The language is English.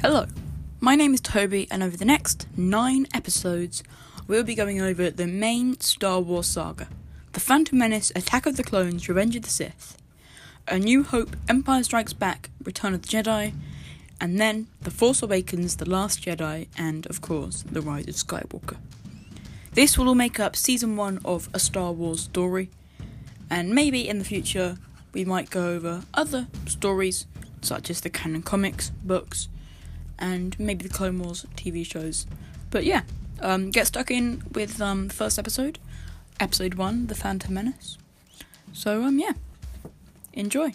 Hello, my name is Toby, and over the next nine episodes, we'll be going over the main Star Wars saga The Phantom Menace, Attack of the Clones, Revenge of the Sith, A New Hope, Empire Strikes Back, Return of the Jedi, and then The Force Awakens, The Last Jedi, and of course, The Rise of Skywalker. This will all make up season one of a Star Wars story, and maybe in the future we might go over other stories such as the canon comics, books, and maybe the Clone Wars TV shows. But yeah, um, get stuck in with um, first episode, episode one, The Phantom Menace. So um, yeah, enjoy.